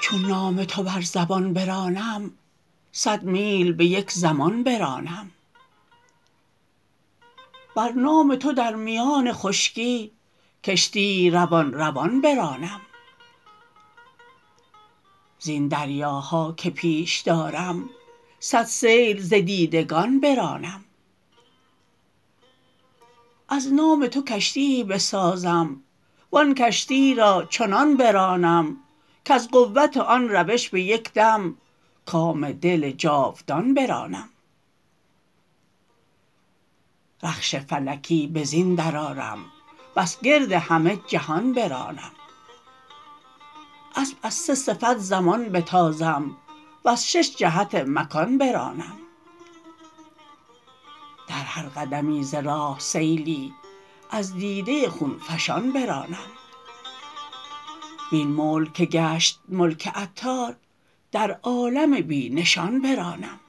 چون نام تو بر زبان برانم صد میل به یک زمان برانم. بر نام تو در میان خشکی کشتیی روان روان برانم. زین دریاها که پیش دارم صد سیل ز دیدگان برانم. از نام تو کشتیی بسازم وان کشتی را چنان برانم کز قوت آن روش به یک دم کام دل جاودان برانم. رخش فلکی به زین درآرم بس گرد همه جهان برانم. اسپ از سه صفت زمان بتازم وز شش جهت مکان برانم در هر قدمی ز راه سیلی از دیده خون فشان برانم وین ملک که گشت ملک عطار در عالم بی نشان برانم